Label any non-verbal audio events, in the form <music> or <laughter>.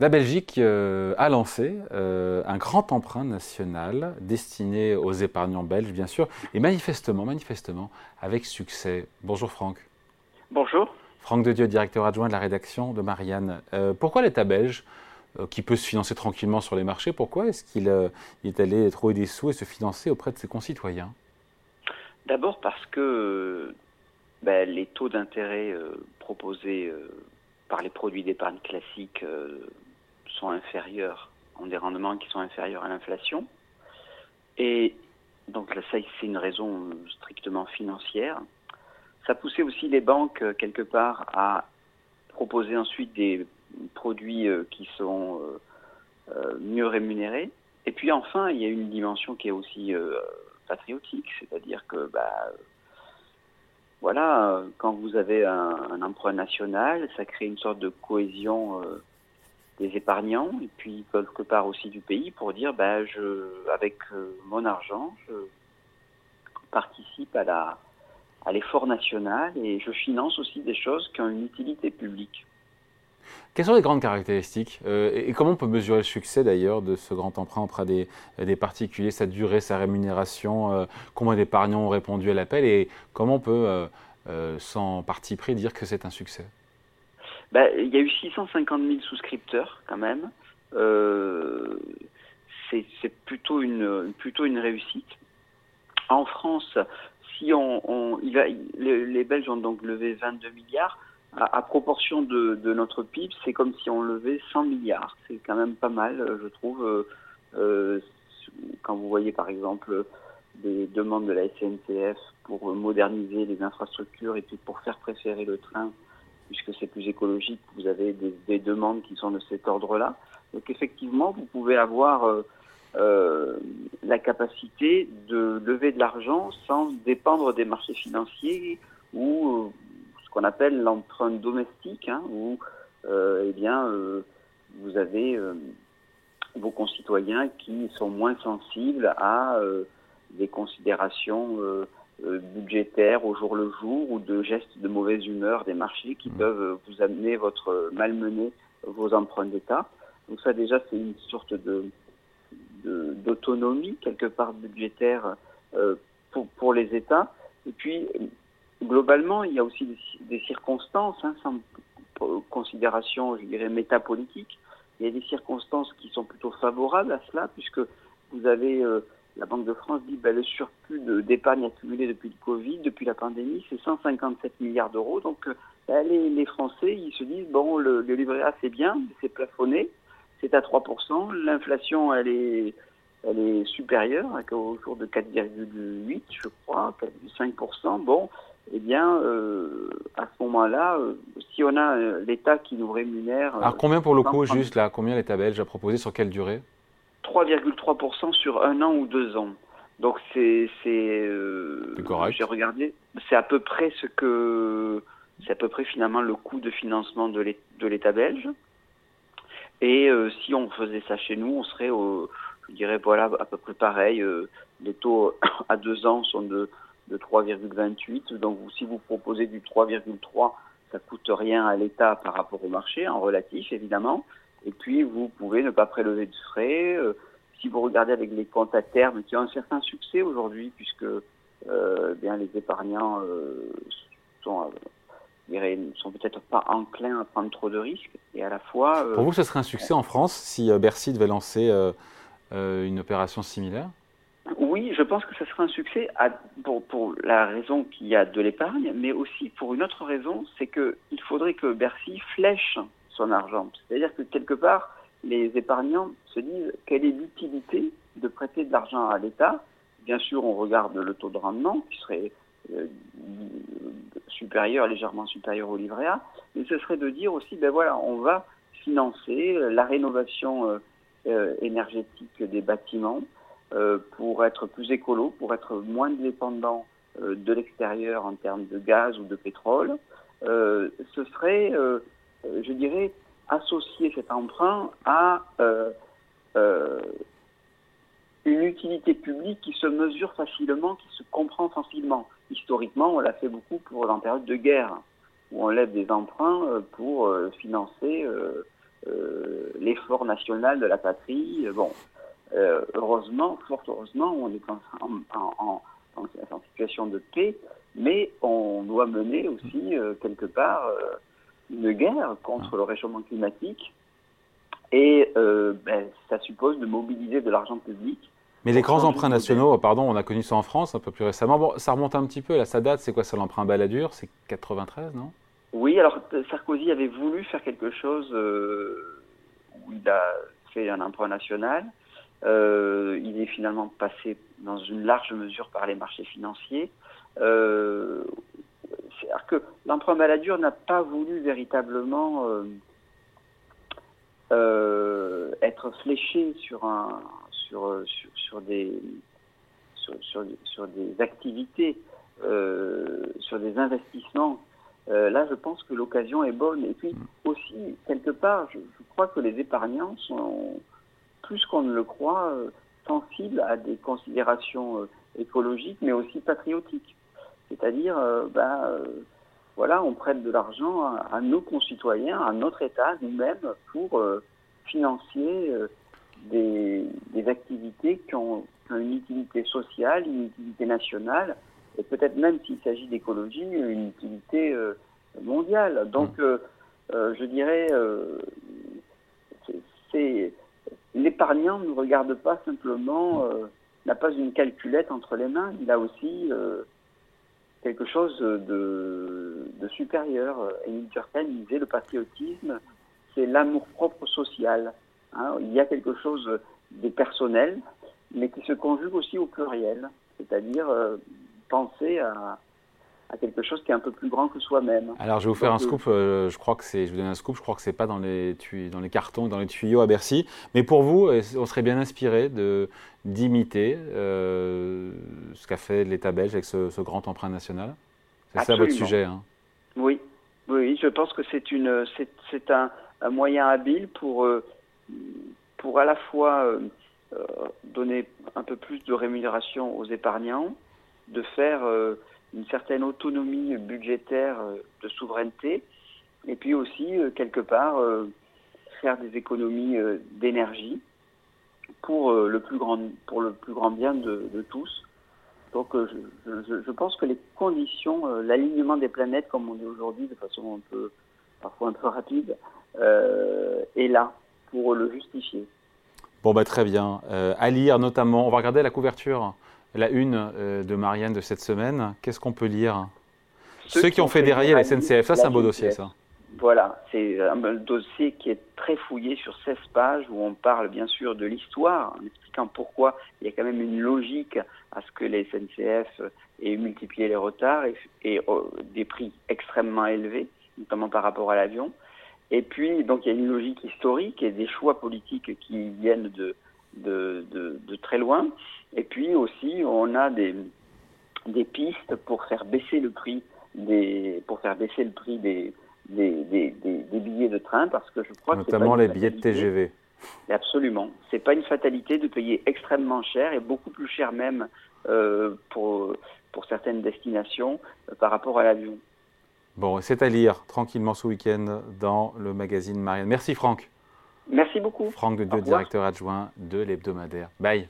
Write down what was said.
La Belgique euh, a lancé euh, un grand emprunt national destiné aux épargnants belges, bien sûr, et manifestement, manifestement, avec succès. Bonjour Franck. Bonjour. Franck de Dieu, directeur adjoint de la rédaction de Marianne. Euh, pourquoi l'État belge, qui peut se financer tranquillement sur les marchés, pourquoi est-ce qu'il est allé trouver des sous et se financer auprès de ses concitoyens? D'abord parce que ben, les taux d'intérêt proposés par les produits d'épargne classiques sont inférieurs, ont des rendements qui sont inférieurs à l'inflation. Et donc ça, c'est une raison strictement financière. Ça poussait aussi les banques, euh, quelque part, à proposer ensuite des produits euh, qui sont euh, mieux rémunérés. Et puis enfin, il y a une dimension qui est aussi patriotique, c'est-à-dire que bah, voilà, quand vous avez un, emprunt national, ça crée une sorte de cohésion des épargnants et puis quelque part aussi du pays pour dire ben je avec euh, mon argent je participe à la à l'effort national et je finance aussi des choses qui ont une utilité publique. Quelles sont les grandes caractéristiques euh, et comment on peut mesurer le succès d'ailleurs de ce grand emprunt auprès des, des particuliers, sa durée, sa rémunération, euh, combien d'épargnants ont répondu à l'appel et comment on peut, sans parti pris, dire que c'est un succès? Bah, il y a eu 650 000 souscripteurs quand même. Euh, c'est plutôt une, plutôt une réussite. En France, si on, les, Belges ont donc levé 22 milliards. À, proportion de, notre PIB, c'est comme si on levait 100 milliards. C'est quand même pas mal, je trouve. Euh, euh, quand vous voyez par exemple des demandes de la SNCF pour moderniser les infrastructures et puis pour faire préférer le train puisque c'est plus écologique, vous avez des, demandes qui sont de cet ordre-là. Donc effectivement, vous pouvez avoir euh, euh, la capacité de lever de l'argent sans dépendre des marchés financiers ou euh, ce qu'on appelle l'emprunt domestique, hein, où eh bien vous avez vos concitoyens qui sont moins sensibles à des considérations euh, budgétaires au jour le jour ou de gestes de mauvaise humeur des marchés qui mmh. peuvent vous amener votre malmener vos emprunts d'État. Donc ça déjà c'est une sorte de d'autonomie quelque part budgétaire euh, pour, pour les États. Et puis globalement il y a aussi des, circonstances hein, sans considération je dirais métapolitique. Il y a des circonstances qui sont plutôt favorables à cela puisque vous avez euh, la Banque de France dit que ben, le surplus d'épargne accumulé depuis le Covid, depuis la pandémie, c'est 157 milliards d'euros. Donc euh, ben, les, Français, ils se disent, bon, le, livret A, c'est bien, c'est plafonné, c'est à 3%, l'inflation, elle est, elle est supérieure, autour de 4,8, je crois, 4,5%. Bon, eh bien, euh, à ce moment-là, euh, si on a l'État qui nous rémunère... Alors combien pour le coup, juste là, combien l'État belge a proposé, sur quelle durée? 3,3% sur un an ou deux ans. Donc c'est c'est euh, j'ai regardé, c'est à peu près ce que c'est à peu près finalement le coût de financement de l'État belge. Et euh, si on faisait ça chez nous, on serait au, je dirais voilà à peu près pareil. Euh, les taux <coughs> à deux ans sont de de 3,28. Donc si vous proposez du 3,3, ça coûte rien à l'État par rapport au marché en relatif évidemment. Et puis, vous pouvez ne pas prélever de frais. Euh, si vous regardez avec les comptes à terme, qui ont un certain succès aujourd'hui, puisque euh, bien les épargnants euh, sont, sont peut-être pas enclins à prendre trop de risques. Et à la fois. Pour vous, ce serait un succès en France si Bercy devait lancer une opération similaire? Oui, je pense que ce serait un succès pour, pour, la raison qu'il y a de l'épargne, mais aussi pour une autre raison, c'est qu'il faudrait que Bercy flèche son argent. C'est-à-dire que quelque part, les épargnants se disent quelle est l'utilité de prêter de l'argent à l'État? Bien sûr, on regarde le taux de rendement qui serait euh, supérieur, légèrement supérieur au livret A, mais ce serait de dire aussi, ben voilà, on va financer la rénovation euh, euh, énergétique des bâtiments pour être plus écolo, pour être moins dépendant de l'extérieur en termes de gaz ou de pétrole. ce serait je dirais, associer cet emprunt à euh, euh, une utilité publique qui se mesure facilement, qui se comprend facilement. Historiquement, on l'a fait beaucoup pour en période de guerre, où on lève des emprunts pour financer l'effort national de la patrie. Bon, heureusement, fort heureusement, on est en, situation de paix, mais on doit mener aussi quelque part une guerre contre le réchauffement climatique. Et ben, ça suppose de mobiliser de l'argent public mais les grands emprunts nationaux, pardon, on a connu ça en France un peu plus récemment. Bon, ça remonte un petit peu, là, ça date, c'est quoi, c'est l'emprunt Balladur? C'est 93, non? Oui, alors Sarkozy avait voulu faire quelque chose euh, où il a fait un emprunt national. Euh, il est finalement passé dans une large mesure par les marchés financiers. Euh, C'est-à-dire que Balladur n'a pas voulu véritablement euh, être fléché sur un, sur, sur des, sur, des activités, euh, sur des investissements. Euh, là, je pense que l'occasion est bonne. Et puis aussi, quelque part, je, crois que les épargnants sont, plus qu'on ne le croit, euh, sensibles à des considérations écologiques, mais aussi patriotiques. C'est-à-dire, ben, voilà, on prête de l'argent à, nos concitoyens, à notre État, nous-mêmes, pour financer des, des activités qui ont, une utilité sociale, une utilité nationale, et peut-être même s'il s'agit d'écologie, une utilité euh, mondiale. Donc, mmh. euh, euh, je dirais, c'est l'épargnant ne regarde pas simplement, n'a pas une calculette entre les mains, il a aussi quelque chose de, de supérieur. Et Durkheim disait le patriotisme, c'est l'amour propre social. Hein, il y a quelque chose de personnel, mais qui se conjugue aussi au pluriel, c'est-à-dire euh, penser à, quelque chose qui est un peu plus grand que soi-même. Alors, je vais vous faire un scoop. Euh, je crois que c'est, je vous donne un scoop. Je crois que c'est pas dans les dans les cartons, dans les tuyaux à Bercy. Mais pour vous, euh, on serait bien inspiré de d'imiter ce qu'a fait l'État belge avec ce, grand emprunt national. C'est ça votre sujet. Hein oui, oui. Je pense que c'est une, c'est, un, un, moyen habile pour pour à la fois euh, euh, donner un peu plus de rémunération aux épargnants, de faire euh, une certaine autonomie budgétaire de souveraineté, et puis aussi, quelque part, faire des économies d'énergie pour, le plus grand, pour le plus grand bien de, tous. Donc je, je, pense que les conditions, l'alignement des planètes, comme on dit aujourd'hui de façon un peu, parfois un peu rapide, est là pour le justifier. Bon, bah, très bien. Euh, à lire notamment, on va regarder la couverture, la une euh, de Marianne de cette semaine. Qu'est-ce qu'on peut lire? Ceux, qui ont fait dérailler la SNCF, ça c'est un beau dossier ça. Voilà, c'est un dossier qui est très fouillé sur 16 pages où on parle bien sûr de l'histoire en expliquant pourquoi il y a quand même une logique à ce que les SNCF aient multiplié les retards et, et oh, des prix extrêmement élevés, notamment par rapport à l'avion. Et puis, donc, il y a une logique historique et des choix politiques qui viennent de, de, de, très loin. Et puis aussi, on a des, des pistes pour faire baisser le prix des, pour faire baisser le prix des, des, des, des billets de train, parce que je crois notamment les billets de TGV. Absolument. C'est pas une fatalité de payer extrêmement cher et beaucoup plus cher même euh, pour, pour certaines destinations euh, par rapport à l'avion. Bon, c'est à lire tranquillement ce week-end dans le magazine Marianne. Merci Franck. Merci beaucoup. Franck de Dieu, directeur adjoint de l'hebdomadaire. Bye.